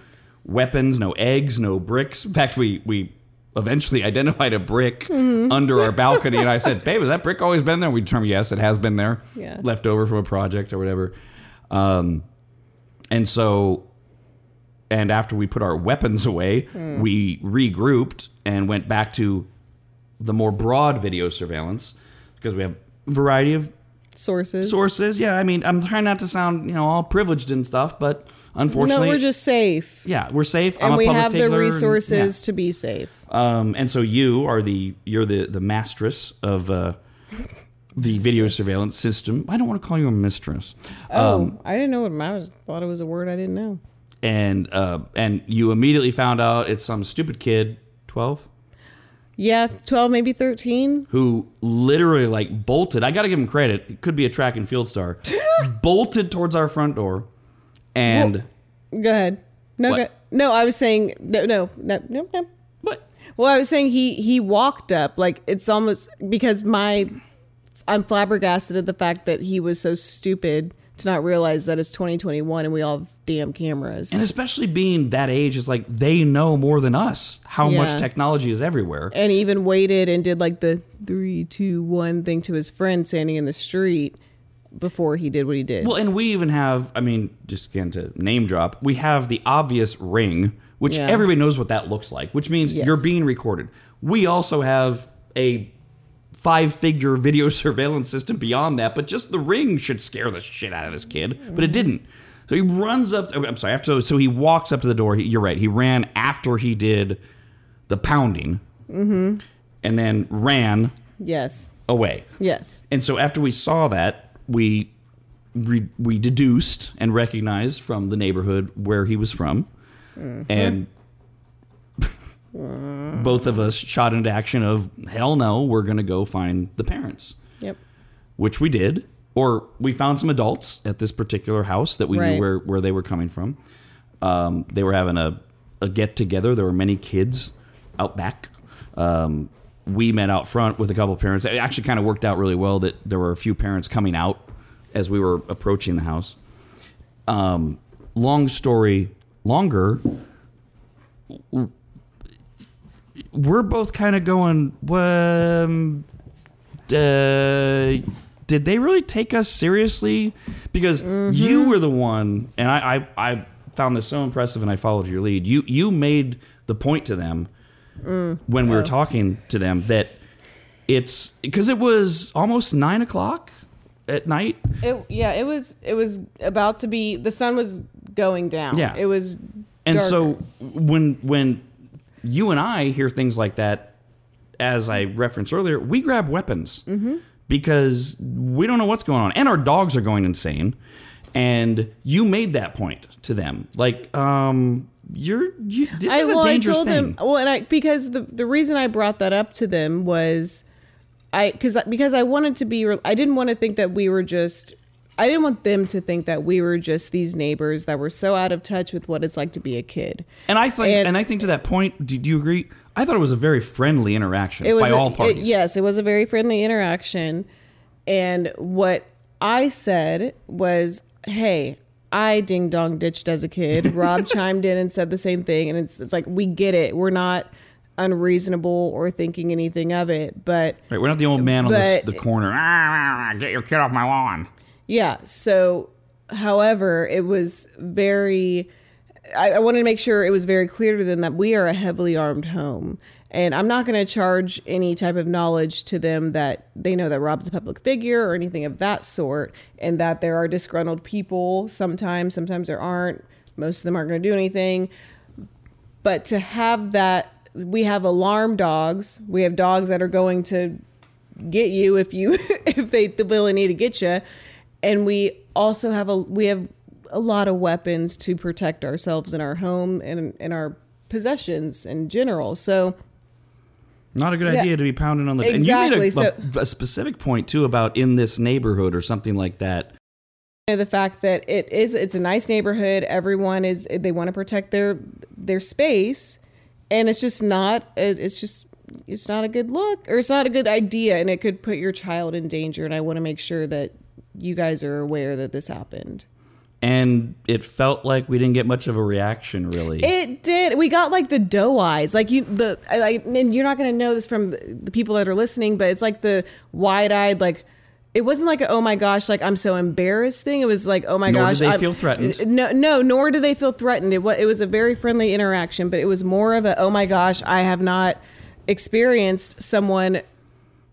weapons, no eggs, no bricks. In fact, we we eventually identified a brick mm-hmm. under our balcony, and I said, "Babe, has that brick always been there?" We determined yes, it has been there, Yeah. left over from a project or whatever. Um, and so, and after we put our weapons away, we regrouped and went back to the more broad video surveillance because we have a variety of Sources. sources. Yeah, I mean, I'm trying not to sound you know all privileged and stuff, but unfortunately, No, we're just safe. yeah, we're safe. I'm And a we have the figure and- resources to be safe. Um, and so you are the you're the the mistress of uh, the video surveillance system. I don't want to call you a mistress. Oh, Um, I didn't know what I was, thought it was a word I didn't know. And uh, and you immediately found out it's some stupid kid, twelve, Yeah, 12, maybe 13. who literally like bolted. I got to give him credit. It could be a track and field star. bolted towards our front door, and Go ahead. No, go, no, I was saying, no, no, no, no, no. what? Well, I was saying he he walked up like it's almost because my I'm flabbergasted at the fact that he was so stupid to not realize that it's 2021 and we all damn cameras. And especially being that age, is like they know more than us how much technology is everywhere. and even waited and did like the three, two, one thing to his friend standing in the street before he did what he did. Well, and we even have, I mean, just again to name drop, we have the obvious ring, which Yeah. everybody knows what that looks like, which means Yes. you're being recorded. We also have a five figure video surveillance system beyond that, but just the ring should scare the shit out of this kid, but it didn't. So he runs up, I'm sorry, after, so he walks up to the door. He, you're right, he ran after he did the pounding. Mm-hmm. And then ran yes, away. yes, And so after we saw that, we re, we deduced and recognized from the neighborhood where he was from, mm-hmm. and mm-hmm. both of us shot into action of hell no, we're gonna go find the parents, yep, which we did, or we found some adults at this particular house that we knew where where they were coming from. Um, they were having a a get together. There were many kids out back. Um, we met out front with a couple of parents. It actually kind of worked out really well that there were a few parents coming out as we were approaching the house. Um, long story longer, we're both kind of going, um, uh, did they really take us seriously? Because you were the one, and I, I, I found this so impressive, and I followed your lead. You, you made the point to them when we were talking to them that it's because it was almost nine o'clock at night. it, yeah. It was it was about to be the sun was going down. Yeah. it was, And dark. so when when you and I hear things like that, as I referenced earlier, we grab weapons Mm-hmm. Because we don't know what's going on, and our dogs are going insane. And you made that point to them, like, um, you're you, this is a well, dangerous I told thing. them well, and I because the the reason I brought that up to them was I because because I wanted to be I didn't want to think that we were just I didn't want them to think that we were just these neighbors that were so out of touch with what it's like to be a kid. And I think, and, And- I think to that point, do, do you agree? I thought it was a very friendly interaction It was by a- all it- parties. yes, it was a very friendly interaction. And what I said was, "Hey, I ding dong ditched as a kid." Rob chimed in and said the same thing, and it's it's like we get it. We're not unreasonable or thinking anything of it, but Right, we're not the old man on the, the corner. Ah, ah, ah, "Ah, get your kid off my lawn. Yeah. So, however, it was very. I, I wanted to make sure it was very clear to them that we are a heavily armed home. And I'm not going to charge any type of knowledge to them that they know that Rob's a public figure or anything of that sort, and that there are disgruntled people sometimes, sometimes there aren't. Most of them aren't going to do anything. But to have that, we have alarm dogs. We have dogs that are going to get you if you if they really need to get you and we also have a we have a lot of weapons to protect ourselves in our home and in our possessions in general. So Not a good Yeah. idea to be pounding on the. Exactly, And you made a, a, a specific point too about in this neighborhood or something like that. you know, the fact that it is it's a nice neighborhood. Everyone is they want to protect their their space. And it's just not it's just it's not a good look or it's not a good idea. And it could put your child in danger. And i want to make sure that you guys are aware that this happened And it felt like we didn't get much of a reaction, really. It did. We got like the doe eyes, like you the I- like, and you're not gonna know this from the people that are listening, but it's like the wide eyed, like it wasn't like a oh my gosh, like I'm so embarrassed thing. It was like oh my Nor gosh, they I'm- feel threatened. Uh, no, no, nor do they feel threatened. It it was a very friendly interaction, but it was more of a oh my gosh, I have not experienced someone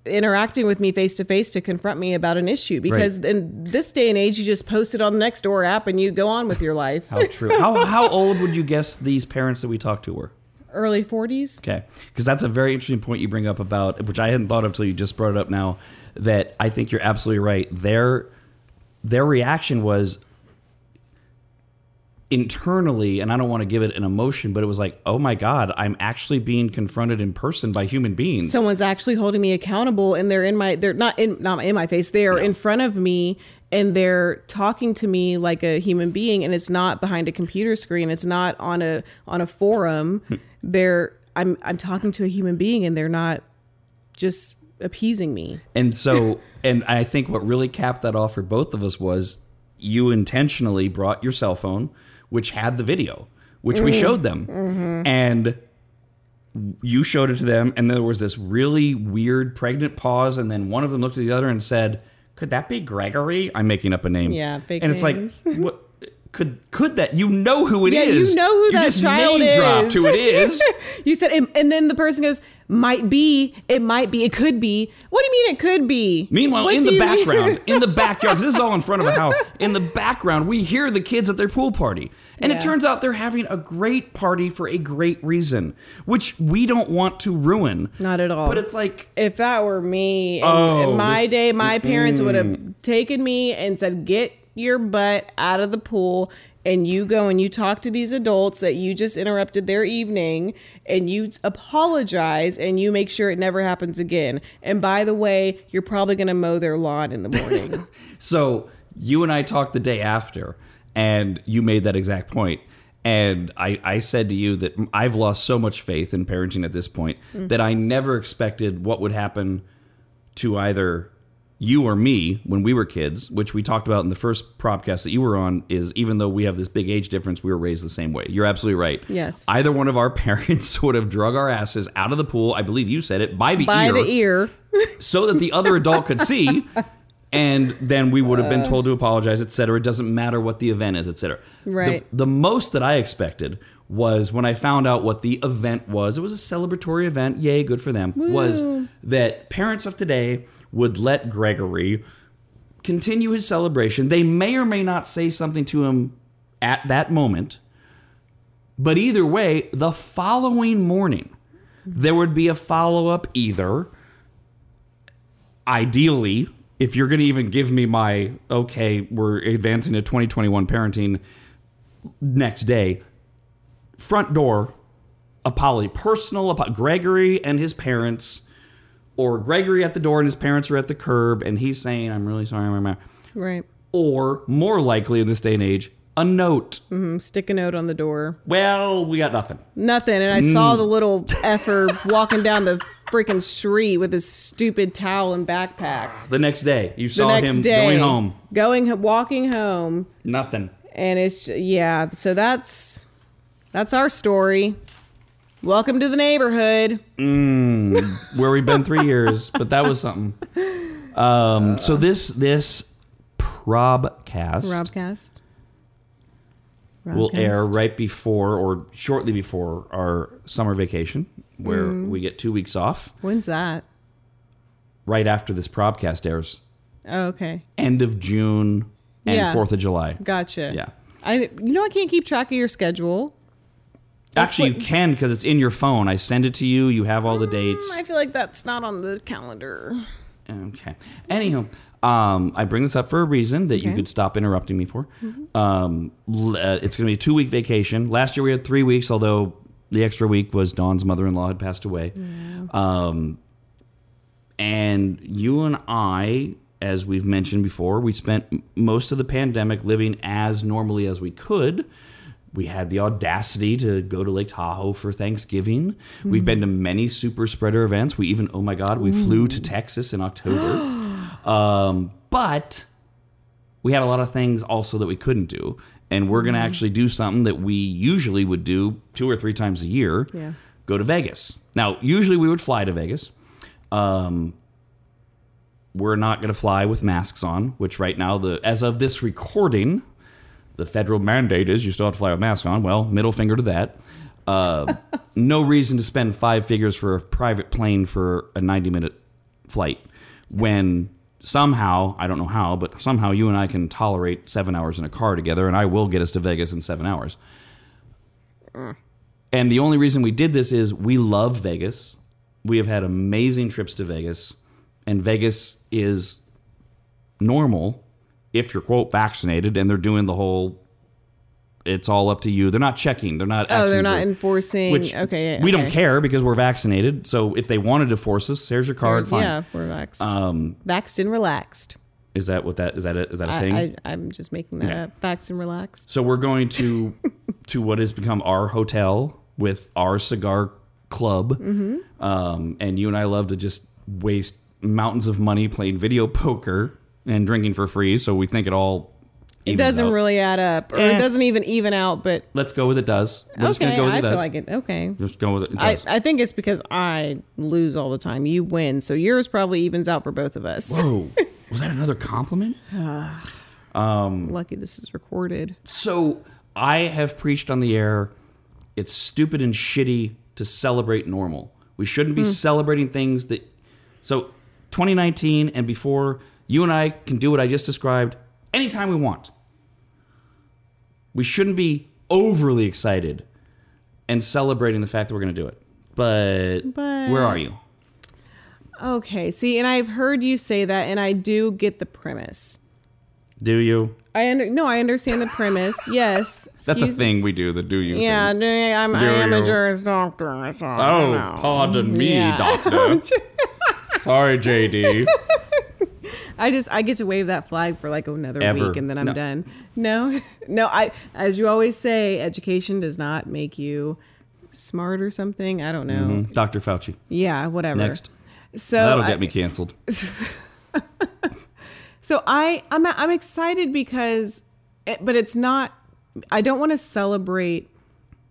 interacting with me face to face to confront me about an issue because in this day and age you just post it on the next door app and you go on with your life how true. how how old would you guess these parents that we talked to were? early 40s Okay, because that's a very interesting point you bring up about which I hadn't thought of until you just brought it up now. That I think you're absolutely right. Their their reaction was internally, and I don't want to give it an emotion, but it was like, oh my god, I'm actually being confronted in person by human beings. someone's actually holding me accountable and they're in my they're not in not in my face they're in front of me and they're talking to me like a human being and it's not behind a computer screen it's not on a on a forum. Hmm. They're i'm i'm talking to a human being and they're not just appeasing me. And so, and I think what really capped that off for both of us was you intentionally brought your cell phone, which had the video, which we mm-hmm. showed them. Mm-hmm. And you showed it to them, and there was this really weird pregnant pause, and then one of them looked at the other and said, Could that be Gregory? I'm making up a name. Yeah, big And it's like, what? Could could that you know who it is? yeah you know who You that just child name is dropped who it is. you said and, and then the person goes might be it might be it could be what do you mean it could be Meanwhile, What in the background, in the backyard, this is all in front of a house. In the background, we hear the kids at their pool party. And it turns out they're having a great party for a great reason, which we don't want to ruin. Not at all. But it's like, if that were me Oh, my this- day my parents would have taken me and said get your butt out of the pool and you go and you talk to these adults that you just interrupted their evening and you apologize and you make sure it never happens again. And by the way you're probably going to mow their lawn in the morning. So you and I talked the day after, and you made that exact point. And I, I said to you that I've lost so much faith in parenting at this point mm. that I never expected what would happen to either you or me when we were kids, which we talked about in the first probcast that you were on, is even though we have this big age difference, we were raised the same way. You're absolutely right. Yes. Either one of our parents would have drug our asses out of the pool, I believe you said it, by the by ear the ear so that the other adult could see and then we would have been told to apologize etc it doesn't matter what the event is etc Right. the, the most that i expected was when i found out what the event was. It was a celebratory event. Yay good for them. Was that parents of today would let gregory continue his celebration. They may or may not say something to him at that moment but either way the following morning there would be a follow-up either. Ideally, if you're going to even give me my okay, we're advancing to 2021 parenting next day, front door apology, personal apo- Gregory and his parents, or Gregory at the door and his parents are at the curb, and he's saying, "I'm really sorry, ma-" right or more likely in this day and age, a note. Stick a note on the door. Well, we got nothing. Nothing. And I Mm. saw the little effer walking down the freaking street with his stupid towel and backpack. The next day, you The saw next him day, going home. going walking home, Nothing. and it's yeah. So that's that's our story. Welcome to the neighborhood. where we've been three years, but that was something. Um, so this this probcast Robcast. will air right before or shortly before our summer vacation, where Mm. we get two weeks off. When's that? Right after this probcast airs, Oh, okay. end of June and Yeah. Fourth of July. Gotcha. Yeah. I you know I can't keep track of your schedule. That's Actually, what- you can because it's in your phone. I send it to you. You have all the dates. Mm, I feel like that's not on the calendar. Okay. Anyhow, um, I bring this up for a reason that you Okay. Mm-hmm. could stop interrupting me for. Um, l- uh, it's going to be a two week vacation. Last year we had three weeks, although the extra week was Dawn's mother in law had passed away. Um, and you and I, as we've mentioned before, we spent m- most of the pandemic living as normally as we could. We had the audacity to go to Lake Tahoe for Thanksgiving. We've been to many super spreader events. We even, oh my God, we flew to Texas in October. um, but we had a lot of things also that we couldn't do. And we're going to actually do something that we usually would do two or three times a year Yeah. go to Vegas. Now, usually we would fly to Vegas. Um, we're not going to fly with masks on, which right now, the as of this recording, the federal mandate is you still have to fly with mask on. Well, middle finger to that. Uh, no reason to spend five figures for a private plane for a 90 minute flight when somehow, I don't know how, but somehow you and I can tolerate seven hours in a car together, and I will get us to Vegas in seven hours. And the only reason we did this is we love Vegas. We have had amazing trips to Vegas, and Vegas is normal if you're quote vaccinated, and they're doing the whole. It's all up to you. They're not checking. They're not. Oh, they're not doing- enforcing. Which okay, yeah, we don't care because we're vaccinated. So if they wanted to force us, here's your card. Fine. Yeah, we're vaxxed. Um, vaxxed and relaxed. is that what that is? That a, is that a thing? I, I, I'm just making that Okay. up. Vaxxed and relaxed. So we're going to to what has become our hotel with our cigar club, Mm-hmm. um, and you and I love to just waste mountains of money playing video poker and drinking for free. So we think it all. It doesn't out. really add up, or Eh. it doesn't even even out. But Let's go with it. Does we're just gonna okay, go with I it. feel Does like it. Okay. just go with it. it I, does. I think it's because I lose all the time. You win, so yours probably evens out for both of us. Whoa, was that another compliment? um, Lucky this is recorded. So I have preached on the air. It's stupid and shitty to celebrate normal. We shouldn't be celebrating things that. So 2019 and before, you and I can do what I just described anytime we want. We shouldn't be overly excited and celebrating the fact that we're going to do it. But, But- where are you? Okay, see, and I've heard you say that, and I do get the premise. Do you? I under no, I understand the premise. Yes, That's a thing we do. The do you? Yeah, Thing. I'm, I Do am a you? Juris Doctor. I thought, Oh, pardon me, Yeah. doctor. Sorry, JD. I just I get to wave that flag for like another Ever. week and then I'm No. done. No, no. I as you always say, education does not make you smart or something. I don't know. Mm-hmm. Dr. Fauci. Yeah, whatever. Next. So That'll I- get me canceled. So I I'm I'm excited because, it, but it's not. I don't want to celebrate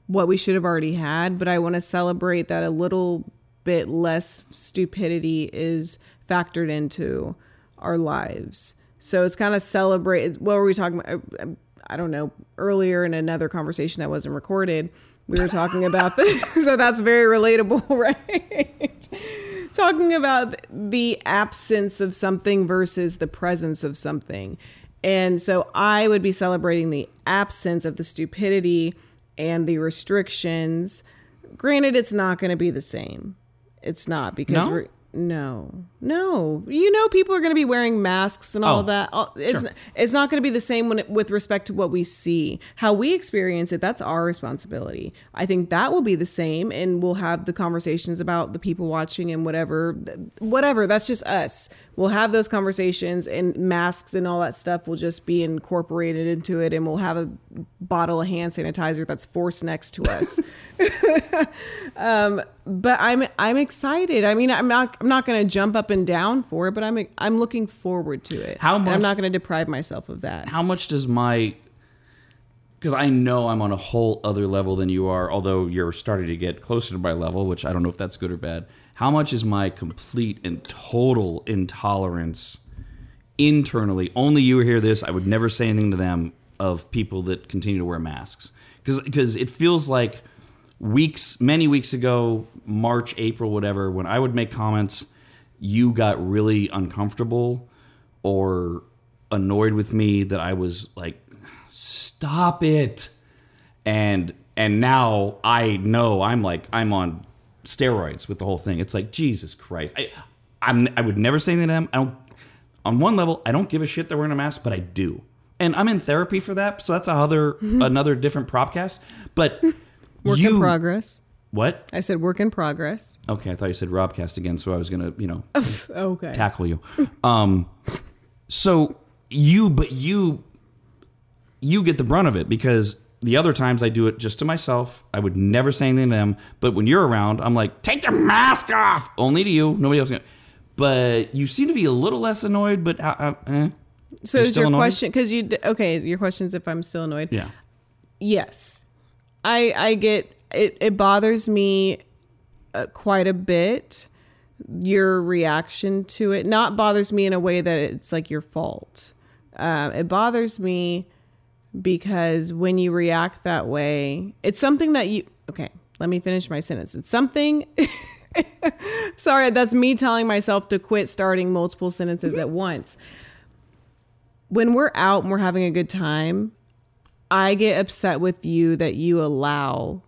what we should have already had, but I want to celebrate that a little bit less stupidity is factored into our lives. So it's kind of celebrate. What were we talking about? I- don't know. Earlier in another conversation that wasn't recorded, we were talking about this. so that's very relatable, right? talking about the absence of something versus the presence of something. And so I would be celebrating the absence of the stupidity and the restrictions. Granted, it's not going to be the same. It's not because No? we're No, no. You know, people are going to be wearing masks and all Oh, that. It's sure. it's not going to be the same when it, with respect to what we see. How we experience it, that's our responsibility. I think that will be the same, and we'll have the conversations about the people watching and whatever, whatever. That's just us. We'll have those conversations, and masks and all that stuff will just be incorporated into it, and we'll have a bottle of hand sanitizer that's forced next to us. Um, but I'm I'm excited. I mean, I'm not I'm not going to jump up and down for it, but I'm I'm looking forward to it. How much- I'm not going to deprive myself of that. How much does my because I know I'm on a whole other level than you are, although you're starting to get closer to my level, which I don't know if that's good or bad. How much is my complete and total intolerance internally? Only you hear this. I would never say anything to them of people that continue to wear masks because it feels like weeks, many weeks ago, March, April, whatever, when I would make comments, you got really uncomfortable or annoyed with me that I was like, stop it. And and now I know I'm like I'm on steroids with the whole thing. It's like Jesus Christ. I I'm I would never say anything to them. I don't on one level, I don't give a shit they're wearing a mask, but I do. And I'm in therapy for that, so that's another another different probcast. But Work you, in progress. What? I said work in progress. Okay, I thought you said Robcast again, so I was gonna, you know, Okay. tackle you. Um, so you, but you, you get the brunt of it because the other times I do it just to myself. I would never say anything to them. But when you're around, I'm like, take your mask off. Only to you. Nobody else. Gonna. But you seem to be a little less annoyed. But uh, uh, eh. so is your annoyed? question because you okay? Your question is if I'm still annoyed. yeah, Yes, I I get it. It bothers me uh, quite a bit. Your reaction to it not bothers me in a way that it's like your fault. Um, it bothers me because when you react that way, it's something that you. Okay, let me finish my sentence. It's something. Sorry, that's me telling myself to quit starting multiple sentences at once. When we're out and we're having a good time, I get upset with you that you allow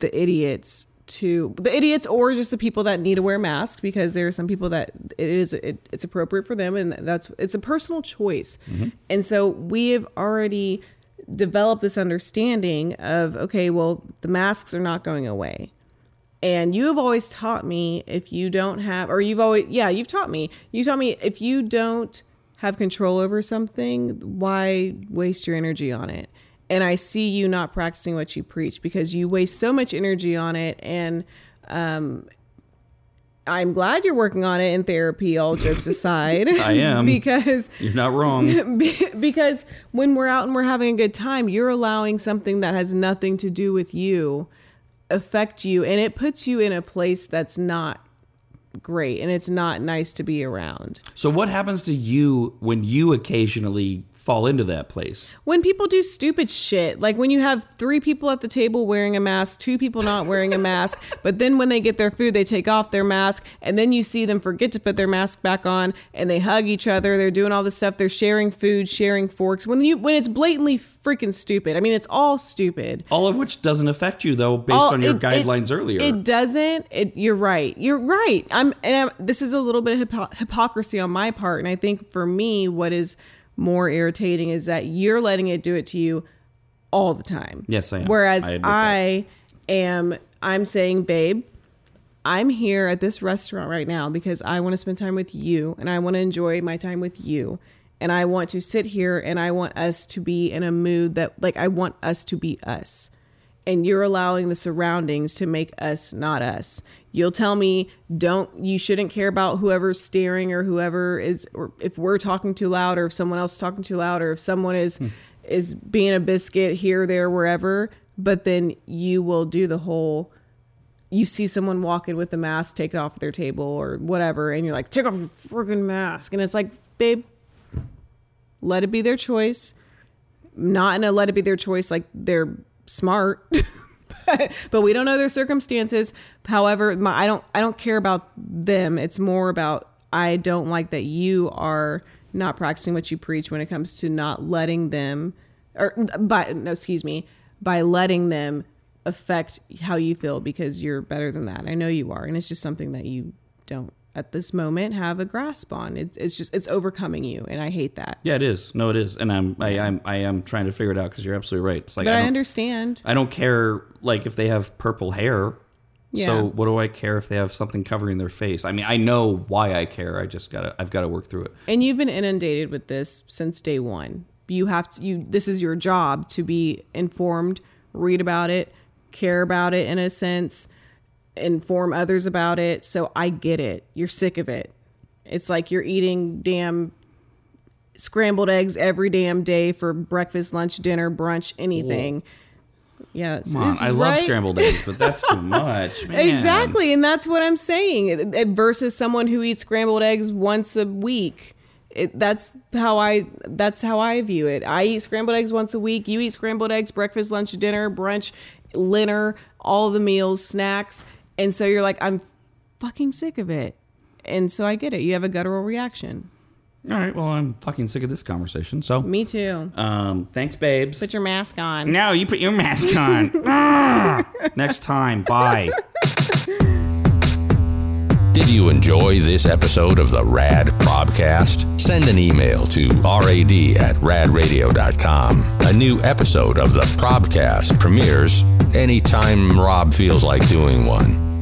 the idiots to the idiots or just the people that need to wear masks because there are some people that it is it, it's appropriate for them and that's it's a personal choice. Mm-hmm. And so we have already developed this understanding of okay, well, the masks are not going away. And you have always taught me if you don't have, or you've always, yeah, you've taught me. You taught me if you don't have control over something, why waste your energy on it? And I see you not practicing what you preach because you waste so much energy on it. And um, I'm glad you're working on it in therapy, all jokes aside. I am. because you're not wrong. because when we're out and we're having a good time, you're allowing something that has nothing to do with you affect you and it puts you in a place that's not great and it's not nice to be around. so what happens to you when you occasionally fall into that place? When people do stupid shit, like when you have three people at the table wearing a mask, two people not wearing a mask, but then when they get their food, they take off their mask, and then you see them forget to put their mask back on, and they hug each other. They're doing all this stuff. They're sharing food, sharing forks. When you when it's blatantly freaking stupid. I mean, it's all stupid. All of which doesn't affect you though, based all- on your it- it- guidelines earlier. It doesn't. It, you're right. You're right. I'm. And I'm, this is a little bit of hypo- hypocrisy on my part, and I think for me, what is more irritating is that you're letting it do it to you all the time. Yes, I am. Whereas I I am. I'm saying, babe. I'm here at this restaurant right now because I want to spend time with you and I want to enjoy my time with you. And I want to sit here and I want us to be in a mood that, like, I want us to be us and you're allowing the surroundings to make us not us. You'll tell me don't you shouldn't care about whoever's staring or whoever is or if we're talking too loud or if someone else is talking too loud or if someone is hmm. is being a biscuit here there wherever but then you will do the whole you see someone walking with a mask take it off their table or whatever and you're like take off your freaking mask and it's like babe let it be their choice not in a let it be their choice like they're smart but, we don't know their circumstances. However my, i don't i don't care about them. It's more about i don't like that you are not practicing what you preach when it comes to not letting them or by no excuse me by letting them affect how you feel because you're better than that. I know you are and it's just something that you don't at this moment have a grasp on. It's it's just it's overcoming you, and I hate that. Yeah, it is. No, it is, and I'm I, I'm I am trying to figure it out because you're absolutely right. It's like But I, I, understand. I don't care like if they have purple hair. Yeah. So what do I care if they have something covering their face? I mean, I know why I care. I just gotta I've got to work through it. And you've been inundated with this since day one. You have to you this is your job to be informed, read about it, care about it in a sense, inform others about it. So I get it. You're sick of it. It's like you're eating damn scrambled eggs every damn day for breakfast, lunch, dinner, brunch, anything. Yeah, Come on, it's I love scrambled eggs, but that's too much. Man. Exactly, and that's what I'm saying. It- Versus someone who eats scrambled eggs once a week. It, that's how I. That's how I view it. I eat scrambled eggs once a week. You eat scrambled eggs breakfast, lunch, dinner, brunch, dinner, all the meals, snacks, and so you're like, I'm fucking sick of it. And so I get it. You have a guttural reaction. All right. Well, I'm fucking sick of this conversation. So, Me too. um, thanks, babes. Put your mask on. no, you put your mask on. Ah! Next time. Bye. Did you enjoy this episode of the Rad Probcast? Send an email to rad at radradio.com. A new episode of the Probcast premieres anytime Rob feels like doing one.